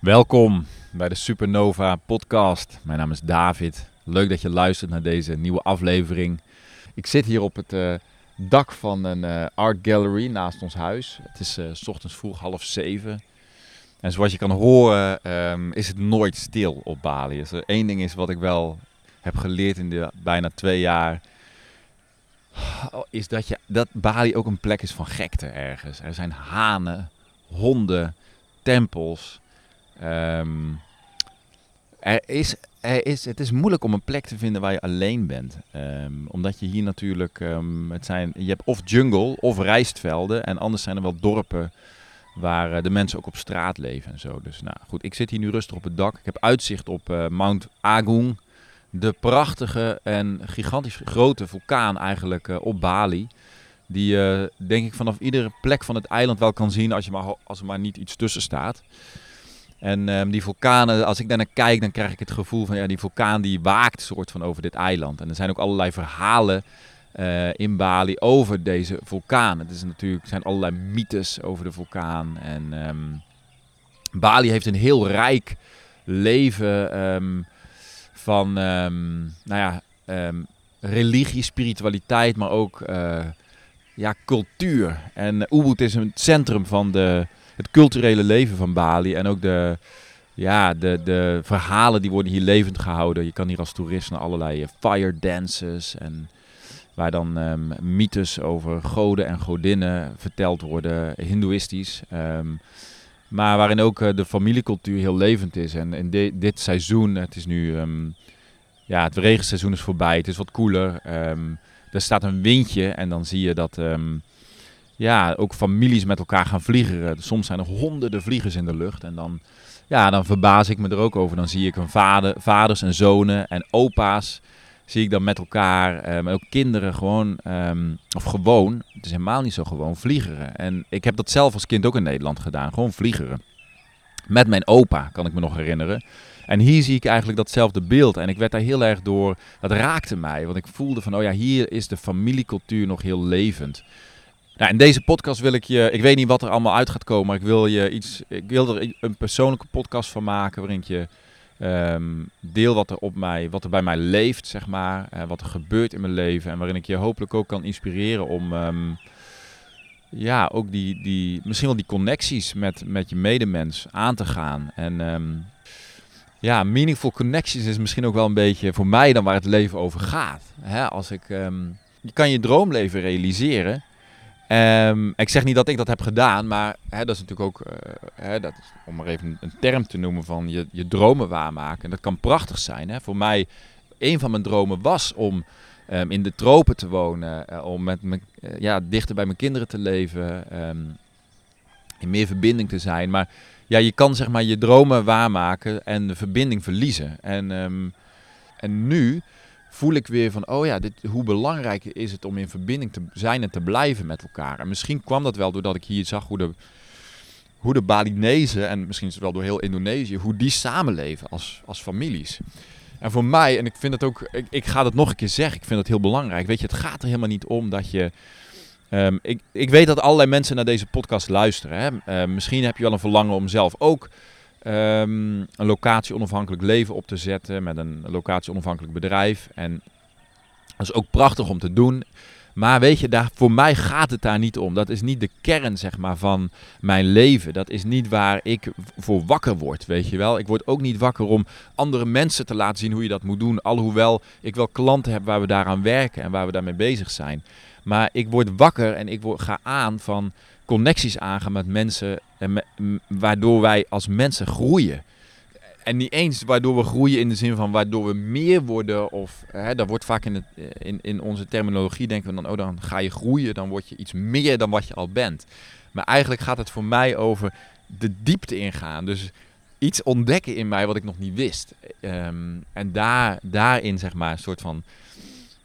Welkom bij de Supernova podcast. Mijn naam is David. Leuk dat je luistert naar deze nieuwe aflevering. Ik zit hier op het uh, dak van een uh, art gallery naast ons huis. Het is uh, s ochtends vroeg half zeven. En zoals je kan horen um, is het nooit stil op Bali. Één ding is wat ik wel heb geleerd in de bijna twee jaar... is dat, je, dat Bali ook een plek is van gekte ergens. Er zijn hanen, honden, tempels... Um, er is, er is, het is moeilijk om een plek te vinden waar je alleen bent. Um, omdat je hier natuurlijk, um, het zijn, je hebt of jungle of rijstvelden. En anders zijn er wel dorpen waar uh, de mensen ook op straat leven en zo. Dus nou goed, ik zit hier nu rustig op het dak. Ik heb uitzicht op uh, Mount Agung. De prachtige en gigantisch grote vulkaan eigenlijk uh, op Bali. Die je denk ik vanaf iedere plek van het eiland wel kan zien als, je maar, als er maar niet iets tussen staat. En um, die vulkanen, als ik daar naar kijk, dan krijg ik het gevoel van ja, die vulkaan die waakt soort van over dit eiland. En er zijn ook allerlei verhalen uh, in Bali over deze vulkaan. Het is natuurlijk, zijn allerlei mythes over de vulkaan. En um, Bali heeft een heel rijk leven um, van, nou ja, religie, spiritualiteit, maar ook uh, ja, cultuur. En Ubud is het centrum van de het culturele leven van Bali en ook de, ja, de, de verhalen die worden hier levend gehouden. Je kan hier als toerist naar allerlei fire dances en waar dan um, mythes over goden en godinnen verteld worden, hindoeïstisch. Um, maar waarin ook uh, de familiecultuur heel levend is. En in dit seizoen, het is nu, um, ja, het regenseizoen is voorbij, het is wat koeler. er staat een windje en dan zie je dat ja, ook families met elkaar gaan vliegen. Soms zijn er honderden vliegers in de lucht. En dan, ja, dan verbaas ik me er ook over. Dan zie ik een vader, vaders en zonen en opa's. Zie ik dan met elkaar, um, ook kinderen gewoon, um, of gewoon, het is helemaal niet zo gewoon, vliegeren. En ik heb dat zelf als kind ook in Nederland gedaan, gewoon vliegeren. Met mijn opa, kan ik me nog herinneren. En hier zie ik eigenlijk datzelfde beeld. En ik werd daar heel erg door, dat raakte mij. Want ik voelde van, oh ja, hier is de familiecultuur nog heel levend. Nou, in deze podcast wil ik je, ik weet niet wat er allemaal uit gaat komen, maar ik wil je iets, ik wil er een persoonlijke podcast van maken waarin ik je um, deel wat er op mij, wat er bij mij leeft, zeg maar, uh, wat er gebeurt in mijn leven en waarin ik je hopelijk ook kan inspireren om, um, ja, ook die, die, misschien wel die connecties met, met je medemens aan te gaan en um, ja, meaningful connections is misschien ook wel een beetje voor mij dan waar het leven over gaat. Hè? Als ik, je kan je droomleven realiseren. Um, ik zeg niet dat ik dat heb gedaan, maar hè, dat is natuurlijk ook, uh, hè, dat om maar even een term te noemen van je, je dromen waarmaken. Dat kan prachtig zijn. Hè. Voor mij, een van mijn dromen was om um, in de tropen te wonen, uh, om met me, uh, ja, dichter bij mijn kinderen te leven, um, in meer verbinding te zijn. Maar ja, je kan zeg maar je dromen waarmaken en de verbinding verliezen. En, en nu voel ik weer van, oh ja, dit, hoe belangrijk is het om in verbinding te zijn en te blijven met elkaar. En misschien kwam dat wel doordat ik hier zag hoe de, hoe de Balinezen, en misschien wel door heel Indonesië, hoe die samenleven als, als families. En voor mij, en ik vind het ook, ik, ik ga het nog een keer zeggen, ik vind het heel belangrijk. Weet je, het gaat er helemaal niet om dat je... Um, ik, ik weet dat allerlei mensen naar deze podcast luisteren. Hè? Uh, misschien heb je wel een verlangen om zelf ook um, een locatie onafhankelijk leven op te zetten met een locatie onafhankelijk bedrijf. En dat is ook prachtig om te doen. Maar weet je, daar, voor mij gaat het daar niet om. Dat is niet de kern zeg maar, van mijn leven. Dat is niet waar ik voor wakker word, weet je wel. Ik word ook niet wakker om andere mensen te laten zien hoe je dat moet doen. Alhoewel ik wel klanten heb waar we daaraan werken en waar we daarmee bezig zijn. Maar ik word wakker en ik word, ga aan van connecties aangaan met mensen, en waardoor wij als mensen groeien. En niet eens waardoor we groeien in de zin van waardoor we meer worden. Of hè, dat wordt vaak in, het, in, in onze terminologie denken we dan, oh dan ga je groeien, dan word je iets meer dan wat je al bent. Maar eigenlijk gaat het voor mij over de diepte ingaan. Dus iets ontdekken in mij wat ik nog niet wist. Um, en daar, daarin zeg maar een soort van,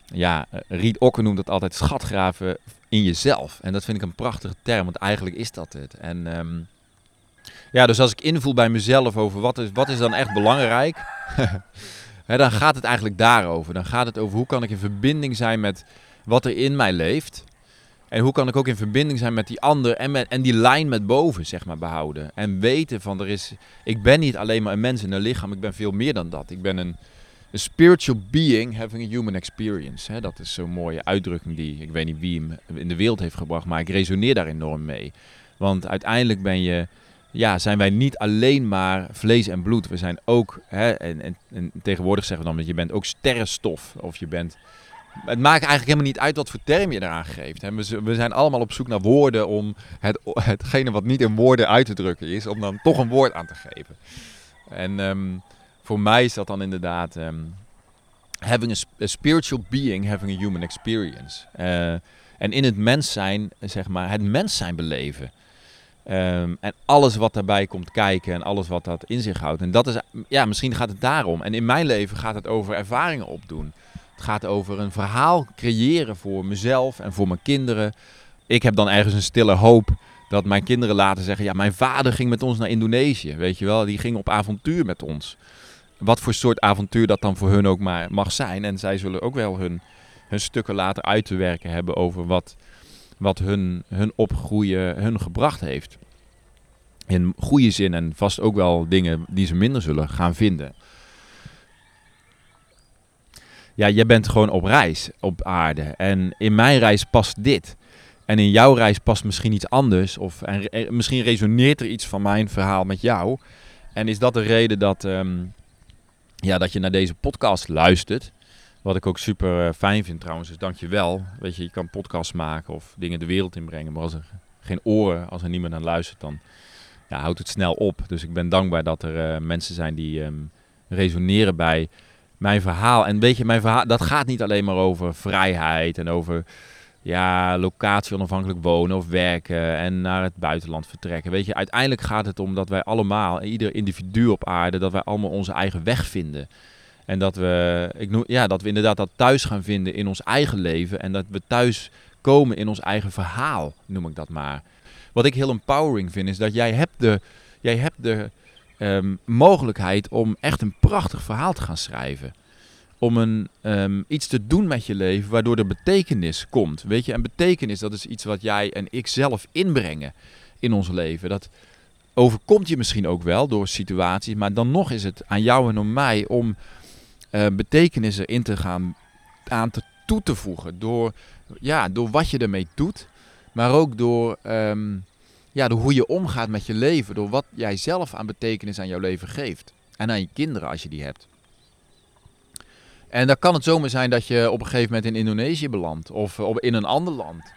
ja, Riet Okker noemt het altijd schatgraven in jezelf. En dat vind ik een prachtige term, want eigenlijk is dat het. En um, ja, dus als ik invoel bij mezelf over wat is, wat is dan echt belangrijk, hè, dan gaat het eigenlijk daarover. Dan gaat het over hoe kan ik in verbinding zijn met wat er in mij leeft. En hoe kan ik ook in verbinding zijn met die ander en, met, en die lijn met boven, zeg maar, behouden. En weten van, er is, ik ben niet alleen maar een mens in een lichaam, ik ben veel meer dan dat. Ik ben een, een spiritual being having a human experience. Hè? Dat is zo'n mooie uitdrukking die, ik weet niet wie hem in de wereld heeft gebracht, maar ik resoneer daar enorm mee. Want uiteindelijk ben je, ja, zijn wij niet alleen maar vlees en bloed. We zijn ook, hè, en, en, en tegenwoordig zeggen we dan dat je bent ook sterrenstof. Of je bent het maakt eigenlijk helemaal niet uit wat voor term je eraan geeft. We, we zijn allemaal op zoek naar woorden om het, hetgene wat niet in woorden uit te drukken is, om dan toch een woord aan te geven. En ehm, voor mij is dat dan inderdaad um, having a, spiritual being, having a human experience. Uh, en in het mens zijn, zeg maar, het mens zijn beleven. Um, en alles wat daarbij komt kijken en alles wat dat in zich houdt. En dat is, ja, misschien gaat het daarom. En in mijn leven gaat het over ervaringen opdoen. Het gaat over een verhaal creëren voor mezelf en voor mijn kinderen. Ik heb dan ergens een stille hoop dat mijn kinderen laten zeggen: Ja, mijn vader ging met ons naar Indonesië. Weet je wel, die ging op avontuur met ons. Wat voor soort avontuur dat dan voor hun ook maar mag zijn. En zij zullen ook wel hun, hun stukken later uit te werken hebben over wat, wat hun, hun opgroeien hun gebracht heeft. In goede zin en vast ook wel dingen die ze minder zullen gaan vinden ja, je bent gewoon op reis op aarde. En in mijn reis past dit. En in jouw reis past misschien iets anders. Of en, misschien resoneert er iets van mijn verhaal met jou. En is dat de reden dat, ehm, ja, dat je naar deze podcast luistert. Wat ik ook super eh, fijn vind trouwens. Dus dank je wel. Weet je, je kan podcasts maken of dingen de wereld inbrengen. Maar als er geen oren, als er niemand naar luistert, dan ja, houdt het snel op. Dus ik ben dankbaar dat er uh, mensen zijn die um, resoneren bij mijn verhaal. En weet je, mijn verhaal, dat gaat niet alleen maar over vrijheid en over ja, locatie onafhankelijk wonen of werken en naar het buitenland vertrekken. Weet je, uiteindelijk gaat het om dat wij allemaal, ieder individu op aarde, dat wij allemaal onze eigen weg vinden. En dat we, ik noem, ja, dat we inderdaad dat thuis gaan vinden in ons eigen leven. En dat we thuis komen in ons eigen verhaal, noem ik dat maar. Wat ik heel empowering vind, is dat jij hebt de, jij hebt de, um, mogelijkheid om echt een prachtig verhaal te gaan schrijven. Om een, um, iets te doen met je leven waardoor er betekenis komt. Weet je, en betekenis dat is iets wat jij en ik zelf inbrengen in ons leven. Dat overkomt je misschien ook wel door situaties, maar dan nog is het aan jou en aan mij om uh, betekenis erin te gaan aan te, toe te voegen. Door, ja, door wat je ermee doet, maar ook door um, ja, door hoe je omgaat met je leven. Door wat jij zelf aan betekenis aan jouw leven geeft. En aan je kinderen als je die hebt. En dan kan het zomaar zijn dat je op een gegeven moment in Indonesië belandt. Of op, in een ander land.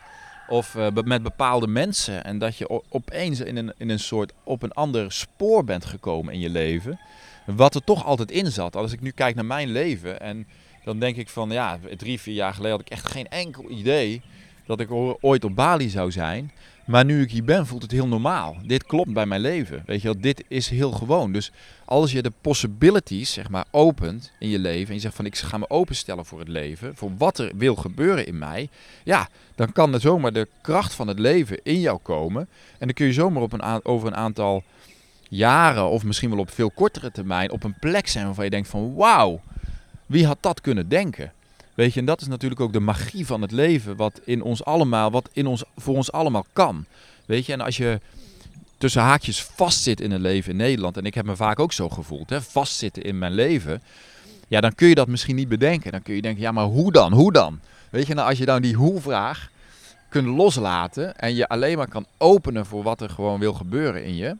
Of uh, met bepaalde mensen. En dat je opeens in een, in een soort op een ander spoor bent gekomen in je leven. Wat er toch altijd in zat. Als ik nu kijk naar mijn leven. En dan denk ik van ja, drie, vier jaar geleden had ik echt geen enkel idee dat ik ooit op Bali zou zijn. Maar nu ik hier ben, voelt het heel normaal. Dit klopt bij mijn leven. Weet je wel, dit is heel gewoon. Dus als je de possibilities, zeg maar, opent in je leven. En je zegt van ik ga me openstellen voor het leven. Voor wat er wil gebeuren in mij. Ja, dan kan er zomaar de kracht van het leven in jou komen. En dan kun je zomaar op een over een aantal jaren, of misschien wel op veel kortere termijn, op een plek zijn waarvan je denkt van wauw, wie had dat kunnen denken? Weet je, en dat is natuurlijk ook de magie van het leven, wat in ons allemaal, wat in ons, voor ons allemaal kan. Weet je, en als je tussen haakjes vastzit in een leven in Nederland, en ik heb me vaak ook zo gevoeld, hè, vastzitten in mijn leven, ja, dan kun je dat misschien niet bedenken. Dan kun je denken, ja, maar hoe dan? Hoe dan? Weet je, nou, als je dan die hoe-vraag kunt loslaten en je alleen maar kan openen voor wat er gewoon wil gebeuren in je.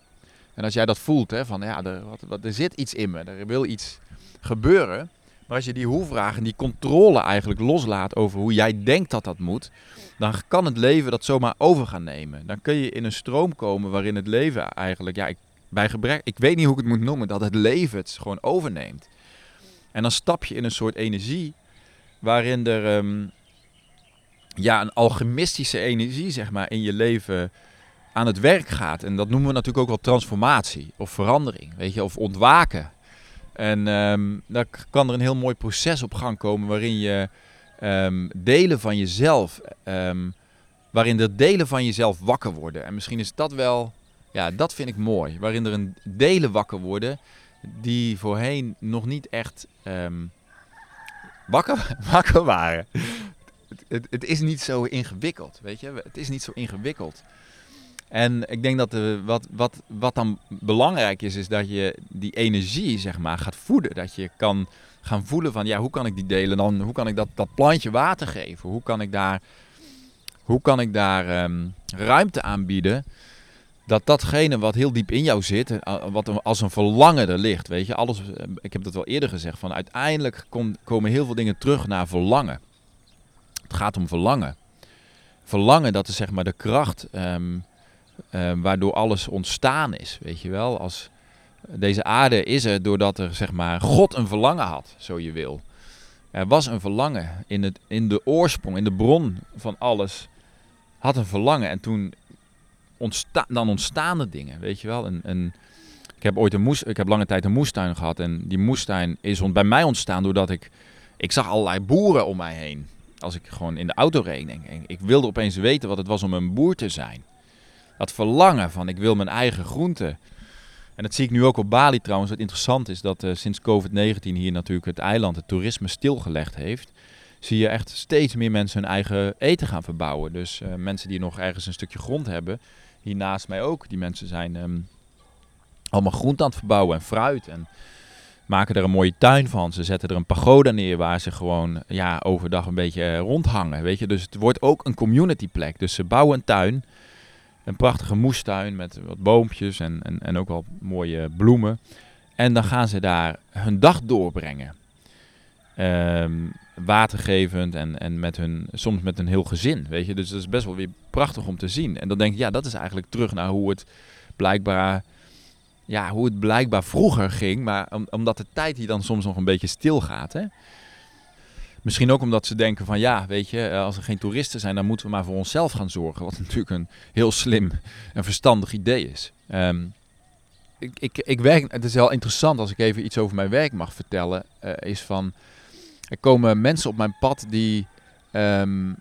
En als jij dat voelt, hè, van ja, er, wat, er zit iets in me, er wil iets gebeuren maar als je die hoe-vragen, die controle eigenlijk loslaat over hoe jij denkt dat dat moet, dan kan het leven dat zomaar over gaan nemen. Dan kun je in een stroom komen waarin het leven eigenlijk, ja, ik, bij gebrek, ik weet niet hoe ik het moet noemen, dat het leven het gewoon overneemt. En dan stap je in een soort energie waarin er ehm, ja, een alchemistische energie, zeg maar, in je leven aan het werk gaat. En dat noemen we natuurlijk ook wel transformatie of verandering, weet je, of ontwaken. En um, daar kan er een heel mooi proces op gang komen waarin je um, delen van jezelf, um, waarin de delen van jezelf wakker worden. En misschien is dat wel, ja, dat vind ik mooi. Waarin er een delen wakker worden die voorheen nog niet echt wakker, wakker waren. het, het is niet zo ingewikkeld, weet je. Het is niet zo ingewikkeld. En ik denk dat de, wat, wat, wat dan belangrijk is, is dat je die energie, zeg maar, gaat voeden. Dat je kan gaan voelen van, ja, hoe kan ik die delen dan? Hoe kan ik dat, dat plantje water geven? Hoe kan ik daar, hoe kan ik daar ehm, ruimte aanbieden? Dat datgene wat heel diep in jou zit, eh, wat als een verlangen er ligt, weet je. Alles, eh, ik heb dat wel eerder gezegd, van uiteindelijk komen heel veel dingen terug naar verlangen. Het gaat om verlangen. Verlangen, dat is zeg maar de kracht um, waardoor alles ontstaan is, weet je wel. Als, deze aarde is er doordat er, zeg maar, God een verlangen had, zo je wil. Er was een verlangen in, het, in de oorsprong, in de bron van alles, had een verlangen. En toen ontstaan, dan ontstaan er dingen, weet je wel. Een, een, ik heb ooit een moes, ik heb lange tijd een moestuin gehad en die moestuin is bij mij ontstaan doordat ik, ik zag allerlei boeren om mij heen. Als ik gewoon in de auto reed, en ik wilde opeens weten wat het was om een boer te zijn. Dat verlangen van ik wil mijn eigen groenten en dat zie ik nu ook op Bali trouwens. Wat interessant is dat uh, sinds COVID-19 hier natuurlijk het eiland, het toerisme stilgelegd heeft. Zie je echt steeds meer mensen hun eigen eten gaan verbouwen. Dus uh, mensen die nog ergens een stukje grond hebben, hier naast mij ook. Die mensen zijn um, allemaal groente aan het verbouwen en fruit. En maken er een mooie tuin van. Ze zetten er een pagoda neer waar ze gewoon ja, overdag een beetje uh, rondhangen. Weet je? Dus het wordt ook een community plek. Dus ze bouwen een tuin een prachtige moestuin met wat boompjes en, en, en ook wel mooie bloemen. En dan gaan ze daar hun dag doorbrengen. Um, watergevend en, en met hun, soms met een heel gezin, weet je. Dus dat is best wel weer prachtig om te zien. En dan denk ik, ja, dat is eigenlijk terug naar hoe het blijkbaar, ja, hoe het blijkbaar vroeger ging. Maar omdat de tijd hier dan soms nog een beetje stil gaat, hè. Misschien ook omdat ze denken van ja, weet je, eh, als er geen toeristen zijn, dan moeten we maar voor onszelf gaan zorgen. Wat natuurlijk een heel slim en verstandig idee is. Ehm, ik, ik, ik werk, het is wel interessant als ik even iets over mijn werk mag vertellen. Uh, is van, er komen mensen op mijn pad die, um,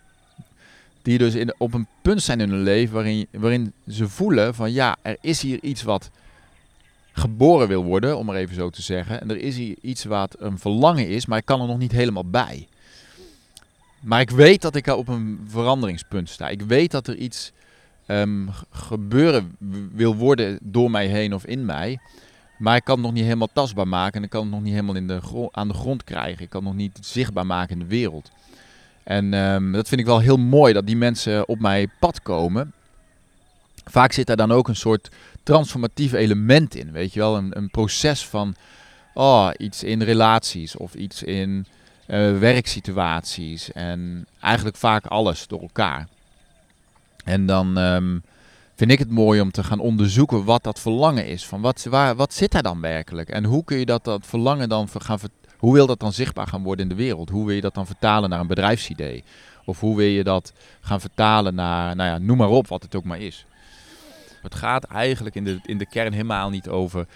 die dus in, op een punt zijn in hun leven waarin, waarin ze voelen van ja, er is hier iets wat geboren wil worden, om maar even zo te zeggen. En er is hier iets wat een verlangen is, maar ik kan er nog niet helemaal bij. Maar ik weet dat ik op een veranderingspunt sta. Ik weet dat er iets um, gebeuren wil worden door mij heen of in mij. Maar ik kan het nog niet helemaal tastbaar maken. En ik kan het nog niet helemaal in de aan de grond krijgen. Ik kan het nog niet zichtbaar maken in de wereld. En um, dat vind ik wel heel mooi dat die mensen op mijn pad komen. Vaak zit daar dan ook een soort transformatief element in. Weet je wel, een, een proces van oh, iets in relaties of iets in uh, werksituaties. En eigenlijk vaak alles door elkaar. En dan um, vind ik het mooi om te gaan onderzoeken wat dat verlangen is. Van wat, waar, wat zit daar dan werkelijk? En hoe kun je dat, dat verlangen dan gaan hoe wil dat dan zichtbaar gaan worden in de wereld? Hoe wil je dat dan vertalen naar een bedrijfsidee? Of hoe wil je dat gaan vertalen naar, nou ja, noem maar op, wat het ook maar is. Het gaat eigenlijk in de, in de kern helemaal niet over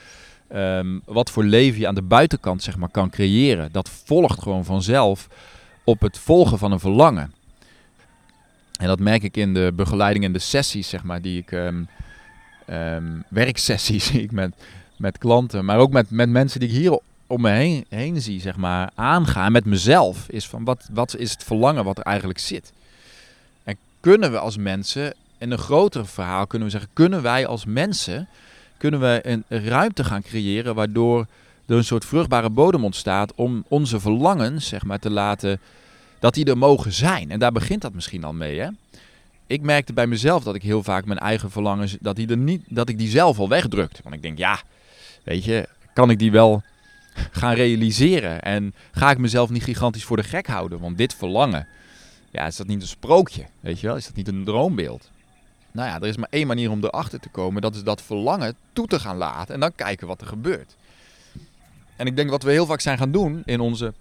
Ehm, wat voor leven je aan de buitenkant zeg maar, kan creëren. Dat volgt gewoon vanzelf op het volgen van een verlangen. En dat merk ik in de begeleiding en de sessies, zeg maar, die ik, um, um, werksessies ik met, met klanten, maar ook met, met mensen die ik hier om me heen, heen zie, zeg maar, aangaan met mezelf. Is van wat, wat is het verlangen wat er eigenlijk zit? En kunnen we als mensen, in een groter verhaal kunnen we zeggen, kunnen wij als mensen kunnen we een ruimte gaan creëren waardoor er een soort vruchtbare bodem ontstaat om onze verlangens, zeg maar, te laten dat die er mogen zijn. En daar begint dat misschien al mee, hè? Ik merkte bij mezelf dat ik heel vaak mijn eigen verlangens, dat, die er niet, dat ik die zelf al wegdrukte. Want ik denk, ja, weet je, kan ik die wel gaan realiseren? En ga ik mezelf niet gigantisch voor de gek houden? Want dit verlangen, ja, is dat niet een sprookje? Weet je wel? Is dat niet een droombeeld? Nou ja, er is maar één manier om erachter te komen. Dat is dat verlangen toe te gaan laten en dan kijken wat er gebeurt. En ik denk wat we heel vaak zijn gaan doen in onze,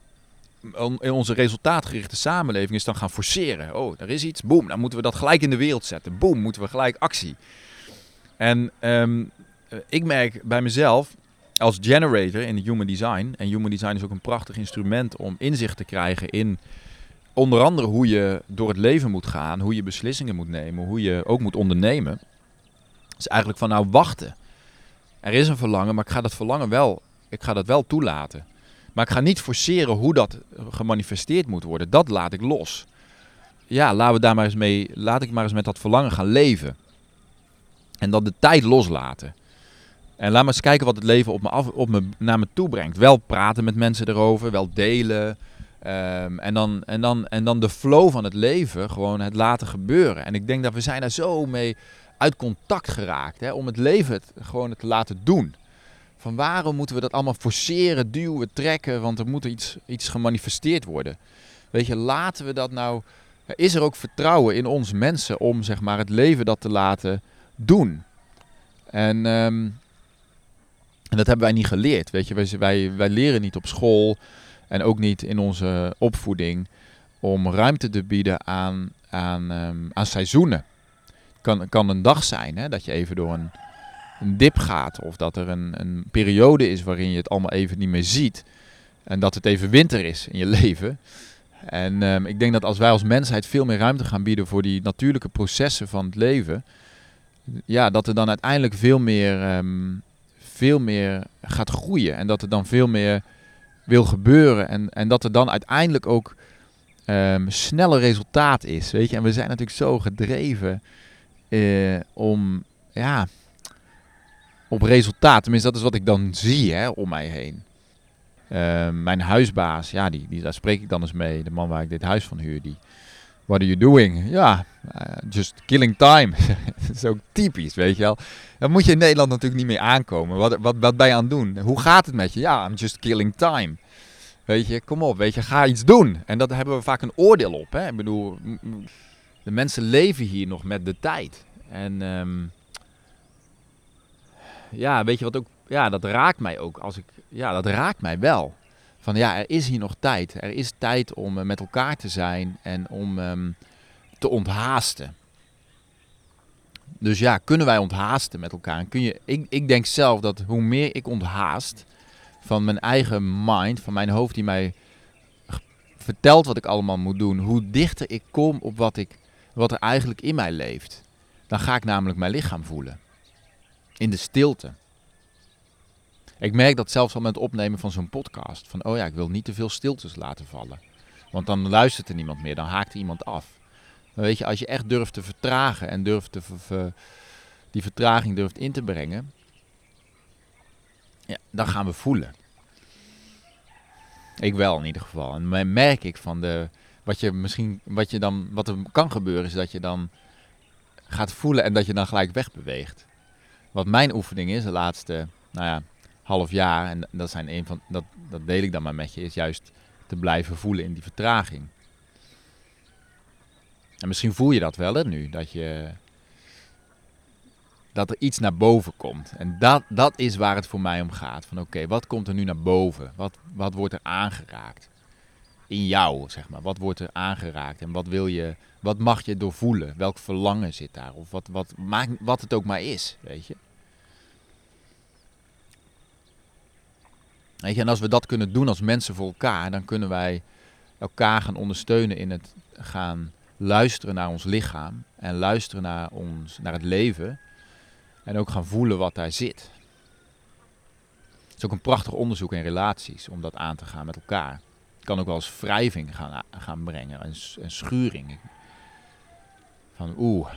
in onze resultaatgerichte samenleving is dan gaan forceren. Oh, er is iets, boem, dan moeten we dat gelijk in de wereld zetten. Boem, moeten we gelijk actie. En ehm, ik merk bij mezelf als generator in human design. En human design is ook een prachtig instrument om inzicht te krijgen in onder andere hoe je door het leven moet gaan, hoe je beslissingen moet nemen, hoe je ook moet ondernemen. is eigenlijk van nou wachten. Er is een verlangen, maar ik ga dat verlangen wel, ik ga dat wel toelaten. Maar ik ga niet forceren hoe dat gemanifesteerd moet worden. Dat laat ik los. ja, laten we daar maar eens mee, laat ik maar eens met dat verlangen gaan leven. En dat de tijd loslaten. En laat maar eens kijken wat het leven op me af, op me, naar me toe brengt. Wel praten met mensen erover, wel delen. Ehm, en, dan, en, dan, en dan de flow van het leven, gewoon het laten gebeuren. En ik denk dat we zijn daar zo mee uit contact geraakt. Hè, om het leven het, gewoon te laten doen. Van waarom moeten we dat allemaal forceren, duwen, trekken? Want er moet iets, iets gemanifesteerd worden. Weet je, laten we dat nou. Is er ook vertrouwen in ons mensen om zeg maar, het leven dat te laten doen? En, ehm, en dat hebben wij niet geleerd. Weet je, wij, wij, wij leren niet op school en ook niet in onze opvoeding om ruimte te bieden aan, aan, um, aan seizoenen. Kan, kan een dag zijn hè, dat je even door een, een dip gaat. Of dat er een, een periode is waarin je het allemaal even niet meer ziet. En dat het even winter is in je leven. En um, ik denk dat als wij als mensheid veel meer ruimte gaan bieden voor die natuurlijke processen van het leven. Ja, dat er dan uiteindelijk veel meer, um, veel meer gaat groeien. En dat er dan veel meer wil gebeuren. En, en dat er dan uiteindelijk ook um, sneller resultaat is. Weet je, en we zijn natuurlijk zo gedreven uh, om ja, op resultaat. Tenminste, dat is wat ik dan zie hè, om mij heen. Uh, mijn huisbaas, ja, die, die, daar spreek ik dan eens mee. De man waar ik dit huis van huur, die... What are you doing? Ja, uh, just killing time. ook typisch, weet je wel. Dan moet je in Nederland natuurlijk niet meer aankomen. Wat, wat, wat ben je aan het doen? Hoe gaat het met je? Ja, I'm just killing time. Weet je, kom op, weet je, ga iets doen. En dat hebben we vaak een oordeel op. Hè? Ik bedoel, de mensen leven hier nog met de tijd. En um, ja, weet je wat ook, ja, dat raakt mij ook. Als ik, ja, dat raakt mij wel. Van ja, er is hier nog tijd. Er is tijd om uh, met elkaar te zijn en om um, te onthaasten. Dus ja, kunnen wij onthaasten met elkaar? Kun je, ik, ik denk zelf dat hoe meer ik onthaast van mijn eigen mind, van mijn hoofd die mij vertelt wat ik allemaal moet doen, hoe dichter ik kom op wat, ik, wat er eigenlijk in mij leeft. Dan ga ik namelijk mijn lichaam voelen. In de stilte. Ik merk dat zelfs al met het opnemen van zo'n podcast. Van oh ja, ik wil niet te veel stiltes laten vallen. Want dan luistert er niemand meer, dan haakt er iemand af. Weet je, als je echt durft te vertragen en durft te die vertraging durft in te brengen, ja, dan gaan we voelen. Ik wel in ieder geval. En merk ik van de, wat je misschien, wat je dan, wat er kan gebeuren, is dat je dan gaat voelen en dat je dan gelijk wegbeweegt. Wat mijn oefening is de laatste, nou ja, half jaar, en dat, zijn een van, dat, dat deel ik dan maar met je, is juist te blijven voelen in die vertraging. En misschien voel je dat wel hè, nu, dat, je, dat er iets naar boven komt. En dat, dat is waar het voor mij om gaat. Van oké, wat komt er nu naar boven? Wat, wat wordt er aangeraakt? In jou, zeg maar. Wat wordt er aangeraakt? En wat wil je, wat mag je doorvoelen? Welk verlangen zit daar? Of wat, wat, maakt, wat het ook maar is, weet je. Weet je, en als we dat kunnen doen als mensen voor elkaar, dan kunnen wij elkaar gaan ondersteunen in het gaan luisteren naar ons lichaam en luisteren naar, ons, naar het leven en ook gaan voelen wat daar zit. Het is ook een prachtig onderzoek in relaties om dat aan te gaan met elkaar. Het kan ook wel eens wrijving gaan, gaan brengen en, en schuring. Van oeh.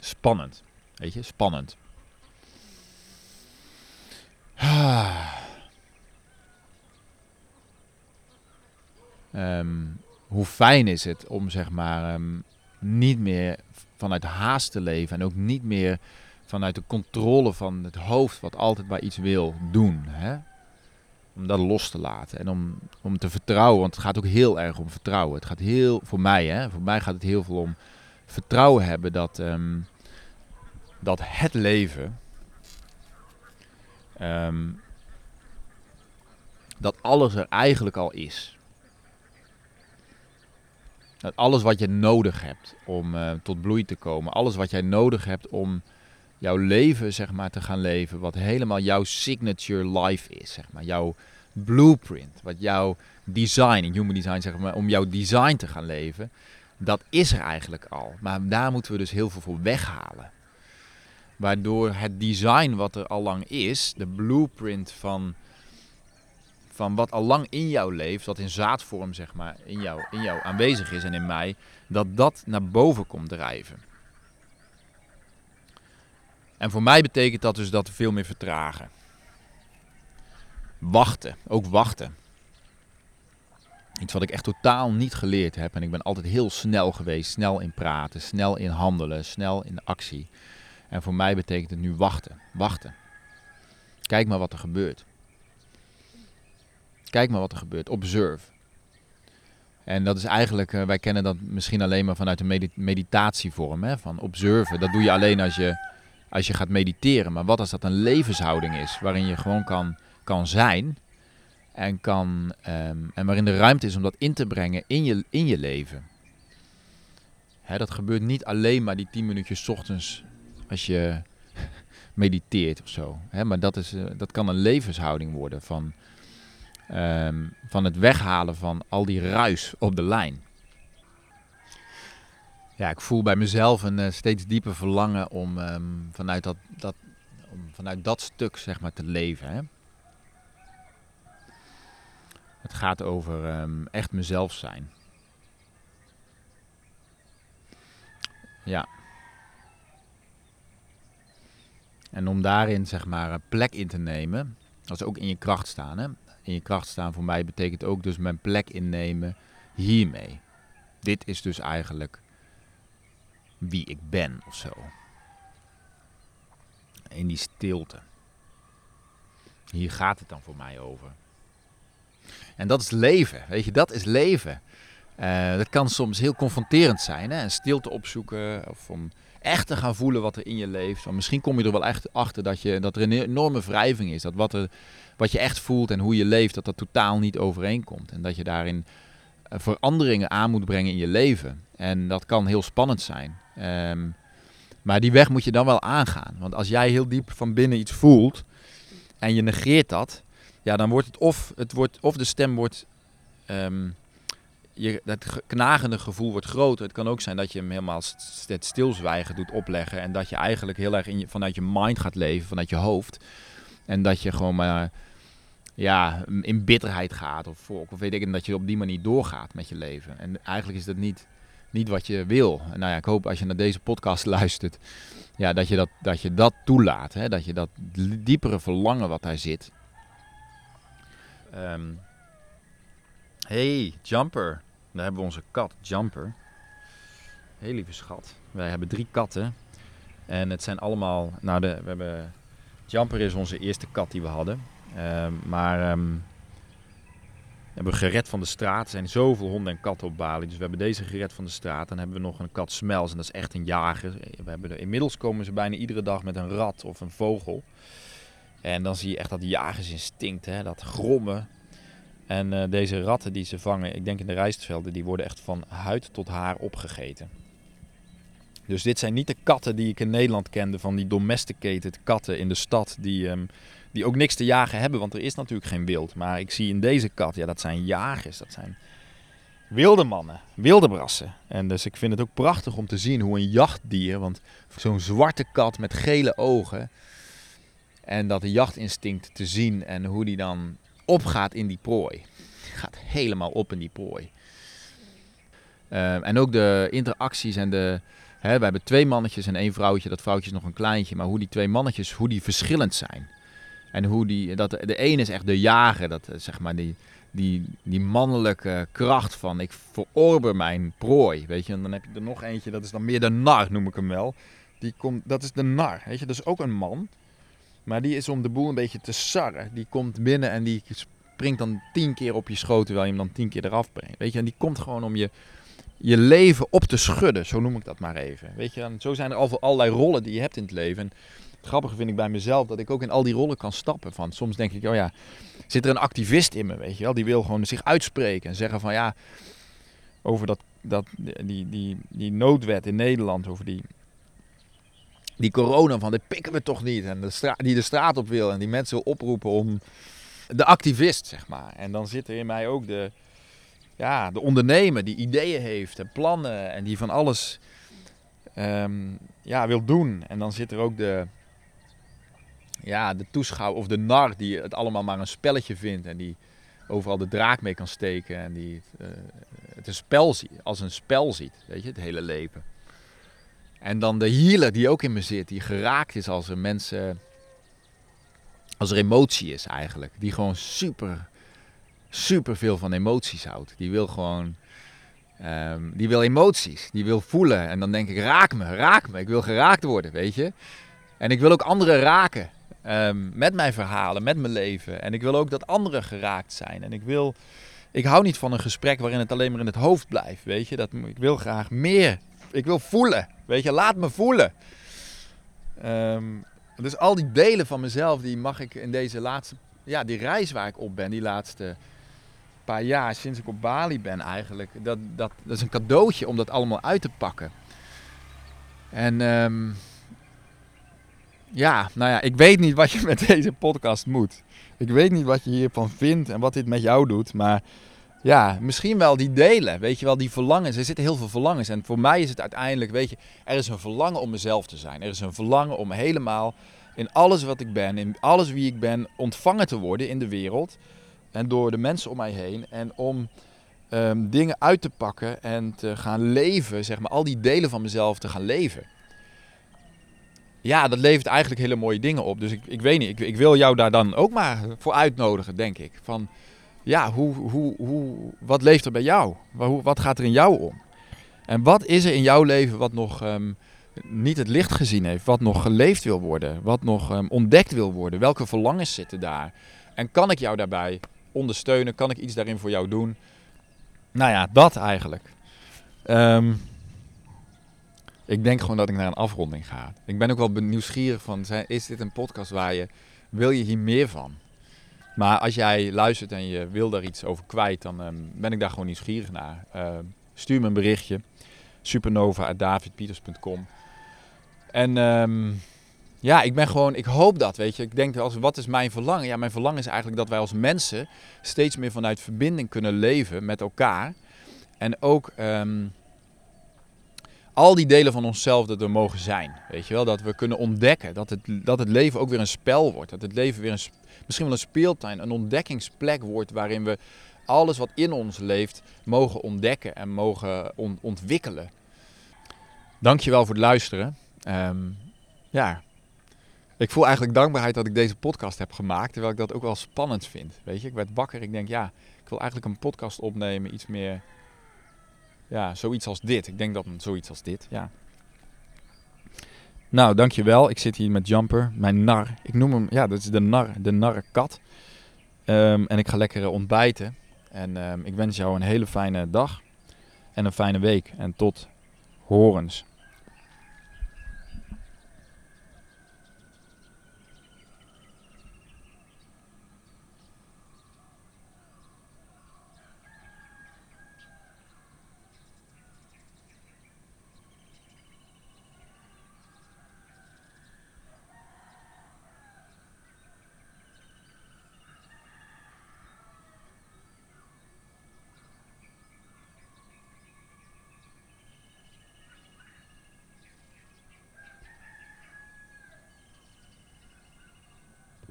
Spannend. Weet je, spannend. Um, hoe fijn is het om zeg maar um, niet meer vanuit haast te leven en ook niet meer vanuit de controle van het hoofd wat altijd maar iets wil doen. Hè? Om dat los te laten en om, om te vertrouwen, want het gaat ook heel erg om vertrouwen. Het gaat heel, voor mij, hè, voor mij gaat het heel veel om vertrouwen hebben dat, um, dat het leven, um, dat alles er eigenlijk al is. Dat alles wat je nodig hebt om uh, tot bloei te komen, alles wat jij nodig hebt om jouw leven zeg maar, te gaan leven, wat helemaal jouw signature life is, zeg maar, jouw blueprint, wat jouw design, in human design zeg maar, om jouw design te gaan leven, dat is er eigenlijk al. Maar daar moeten we dus heel veel voor weghalen. Waardoor het design wat er al lang is, de blueprint van, van wat al lang in jou leeft, wat in zaadvorm zeg maar in jou, in jou aanwezig is en in mij, dat dat naar boven komt drijven. En voor mij betekent dat dus dat we veel meer vertragen. Wachten, ook wachten. Iets wat ik echt totaal niet geleerd heb. En ik ben altijd heel snel geweest. Snel in praten, snel in handelen, snel in actie. En voor mij betekent het nu wachten. Wachten. Kijk maar wat er gebeurt. Kijk maar wat er gebeurt. Observe. En dat is eigenlijk, uh, wij kennen dat misschien alleen maar vanuit een meditatievorm. Hè? Van observen. Dat doe je alleen als je, als je gaat mediteren. Maar wat als dat een levenshouding is, waarin je gewoon kan, kan zijn. En, kan, um, en waarin de ruimte is om dat in te brengen in je, in je leven. Hè, dat gebeurt niet alleen maar die 10 minuutjes ochtends als je mediteert of zo. Hè, maar dat, is, uh, dat kan een levenshouding worden van Um, van het weghalen van al die ruis op de lijn. Ja, ik voel bij mezelf een uh, steeds dieper verlangen om, um, vanuit, dat, dat, om vanuit dat stuk zeg maar, te leven. Hè? Het gaat over um, echt mezelf zijn. Ja. En om daarin zeg maar plek in te nemen, dat is ook in je kracht staan. Hè? in je kracht staan voor mij betekent ook dus mijn plek innemen hiermee. Dit is dus eigenlijk wie ik ben of zo. In die stilte. Hier gaat het dan voor mij over. En dat is leven, weet je, dat is leven. Uh, dat kan soms heel confronterend zijn, hè? een stilte opzoeken of om echt te gaan voelen wat er in je leeft. Want misschien kom je er wel echt achter dat, je, dat er een enorme wrijving is. Dat wat, er, wat je echt voelt en hoe je leeft, dat dat totaal niet overeenkomt. En dat je daarin eh, veranderingen aan moet brengen in je leven. En dat kan heel spannend zijn. Um, maar die weg moet je dan wel aangaan. Want als jij heel diep van binnen iets voelt en je negeert dat, ja, dan wordt het of, het wordt, of de stem wordt um, je, dat knagende gevoel wordt groter. Het kan ook zijn dat je hem helemaal het stilzwijgen doet opleggen. En dat je eigenlijk heel erg in vanuit je mind gaat leven, vanuit je hoofd. En dat je gewoon maar ja, in bitterheid gaat of volk. Of weet ik, en dat je op die manier doorgaat met je leven. En eigenlijk is dat niet, niet wat je wil. En nou ja, ik hoop als je naar deze podcast luistert, ja, dat, je dat, dat je dat toelaat. Hè? Dat je dat diepere verlangen wat daar zit. Um, Hey, Jumper. Daar hebben we onze kat, Jumper. Heel lieve schat. Wij hebben drie katten. En het zijn allemaal... Nou, de, we hebben... Jumper is onze eerste kat die we hadden. Uh, maar... Um, we hebben gered van de straat. Er zijn zoveel honden en katten op Bali. Dus we hebben deze gered van de straat. Dan hebben we nog een kat Smels. En dat is echt een jager. We hebben er, inmiddels komen ze bijna iedere dag met een rat of een vogel. En dan zie je echt dat jagersinstinct. Hè? Dat grommen. En uh, deze ratten die ze vangen, ik denk in de rijstvelden, die worden echt van huid tot haar opgegeten. Dus dit zijn niet de katten die ik in Nederland kende, van die domesticated katten in de stad, die, um, die ook niks te jagen hebben, want er is natuurlijk geen wild. Maar ik zie in deze kat, ja, dat zijn jagers, dat zijn wilde mannen, wilde brassen. En dus ik vind het ook prachtig om te zien hoe een jachtdier, want zo'n zwarte kat met gele ogen, en dat jachtinstinct te zien en hoe die dan opgaat in die prooi. Gaat helemaal op in die prooi. Uh, en ook de interacties en de... Hè, we hebben twee mannetjes en één vrouwtje. Dat vrouwtje is nog een kleintje. Maar hoe die twee mannetjes, hoe die verschillend zijn. En hoe die... Dat, de ene is echt de jager. Dat, eh, zeg maar, die, die, die mannelijke kracht van ik verorber mijn prooi. Weet je, en dan heb je er nog eentje, dat is dan meer de nar, noem ik hem wel. Die komt, dat is de nar. Weet je, dat is ook een man. Maar die is om de boel een beetje te sarren. Die komt binnen en die springt dan tien keer op je schoot terwijl je hem dan tien keer eraf brengt. Weet je, en die komt gewoon om je, je leven op te schudden. Zo noem ik dat maar even. Weet je, en zo zijn er al allerlei rollen die je hebt in het leven. En het grappige vind ik bij mezelf dat ik ook in al die rollen kan stappen. Van soms denk ik, oh ja, zit er een activist in me, weet je wel? Die wil gewoon zich uitspreken en zeggen van ja, over dat, dat, die, die, die noodwet in Nederland, over die die corona van, dit pikken we toch niet. En de straat, die de straat op wil en die mensen wil oproepen om de activist, zeg maar. En dan zit er in mij ook de, ja, de ondernemer die ideeën heeft en plannen en die van alles um, ja, wil doen. En dan zit er ook de, ja, de toeschouwer of de nar die het allemaal maar een spelletje vindt en die overal de draak mee kan steken en die het een spel ziet, als een spel ziet, weet je, het hele leven. En dan de healer die ook in me zit, die geraakt is als er mensen, als er emotie is eigenlijk, die gewoon super, super veel van emoties houdt. Die wil gewoon, um, die wil emoties, die wil voelen. En dan denk ik, raak me, raak me, ik wil geraakt worden, weet je. En ik wil ook anderen raken. Um, met mijn verhalen, met mijn leven. En ik wil ook dat anderen geraakt zijn. En ik wil, ik hou niet van een gesprek waarin het alleen maar in het hoofd blijft, weet je. Dat, ik wil graag meer. Ik wil voelen, weet je. Laat me voelen. Um, dus al die delen van mezelf, die mag ik in deze laatste, ja, die reis waar ik op ben, die laatste paar jaar, sinds ik op Bali ben eigenlijk, dat, dat, dat is een cadeautje om dat allemaal uit te pakken. En um, ja, nou ja, ik weet niet wat je met deze podcast moet. Ik weet niet wat je hiervan vindt en wat dit met jou doet. Maar ja, misschien wel die delen. Weet je wel, die verlangens. Er zitten heel veel verlangens. En voor mij is het uiteindelijk, weet je, er is een verlangen om mezelf te zijn. Er is een verlangen om helemaal in alles wat ik ben, in alles wie ik ben, ontvangen te worden in de wereld. En door de mensen om mij heen. En om um, dingen uit te pakken en te gaan leven, zeg maar, al die delen van mezelf te gaan leven ja, dat levert eigenlijk hele mooie dingen op. Dus ik, ik weet niet, ik, ik wil jou daar dan ook maar voor uitnodigen, denk ik. Van ja, hoe, hoe, hoe, wat leeft er bij jou? Wat, gaat er in jou om? En wat is er in jouw leven wat nog um, niet het licht gezien heeft? Wat nog geleefd wil worden? Wat nog um, ontdekt wil worden? Welke verlangens zitten daar? En kan ik jou daarbij ondersteunen? Kan ik iets daarin voor jou doen? Nou ja, dat eigenlijk. Um, ik denk gewoon dat ik naar een afronding ga. Ik ben ook wel nieuwsgierig van, is dit een podcast waar je, wil je hier meer van? Maar als jij luistert en je wil daar iets over kwijt, dan um, ben ik daar gewoon nieuwsgierig naar. Uh, stuur me een berichtje, supernova.davidpieters.com. En um, ja, ik ben gewoon, ik hoop dat, weet je. Ik denk, als, wat is mijn verlangen? Ja, mijn verlangen is eigenlijk dat wij als mensen steeds meer vanuit verbinding kunnen leven met elkaar. En ook... al die delen van onszelf dat we mogen zijn. Weet je wel, dat we kunnen ontdekken dat het, dat het leven ook weer een spel wordt. Dat het leven weer een, misschien wel een speeltuin, een ontdekkingsplek wordt waarin we alles wat in ons leeft mogen ontdekken en mogen on, ontwikkelen. Dankjewel voor het luisteren. Um, ja, ik voel eigenlijk dankbaarheid dat ik deze podcast heb gemaakt, terwijl ik dat ook wel spannend vind. Weet je, ik werd wakker, ik denk ja, ik wil eigenlijk een podcast opnemen, iets meer ja, zoiets als dit. Ik denk dat zoiets als dit, ja. Nou, dankjewel. Ik zit hier met Jumper, mijn nar. Ik noem hem, ja, dat is de nar, de narrenkat. Um, en ik ga lekker ontbijten. En um, ik wens jou een hele fijne dag en een fijne week. En tot horens.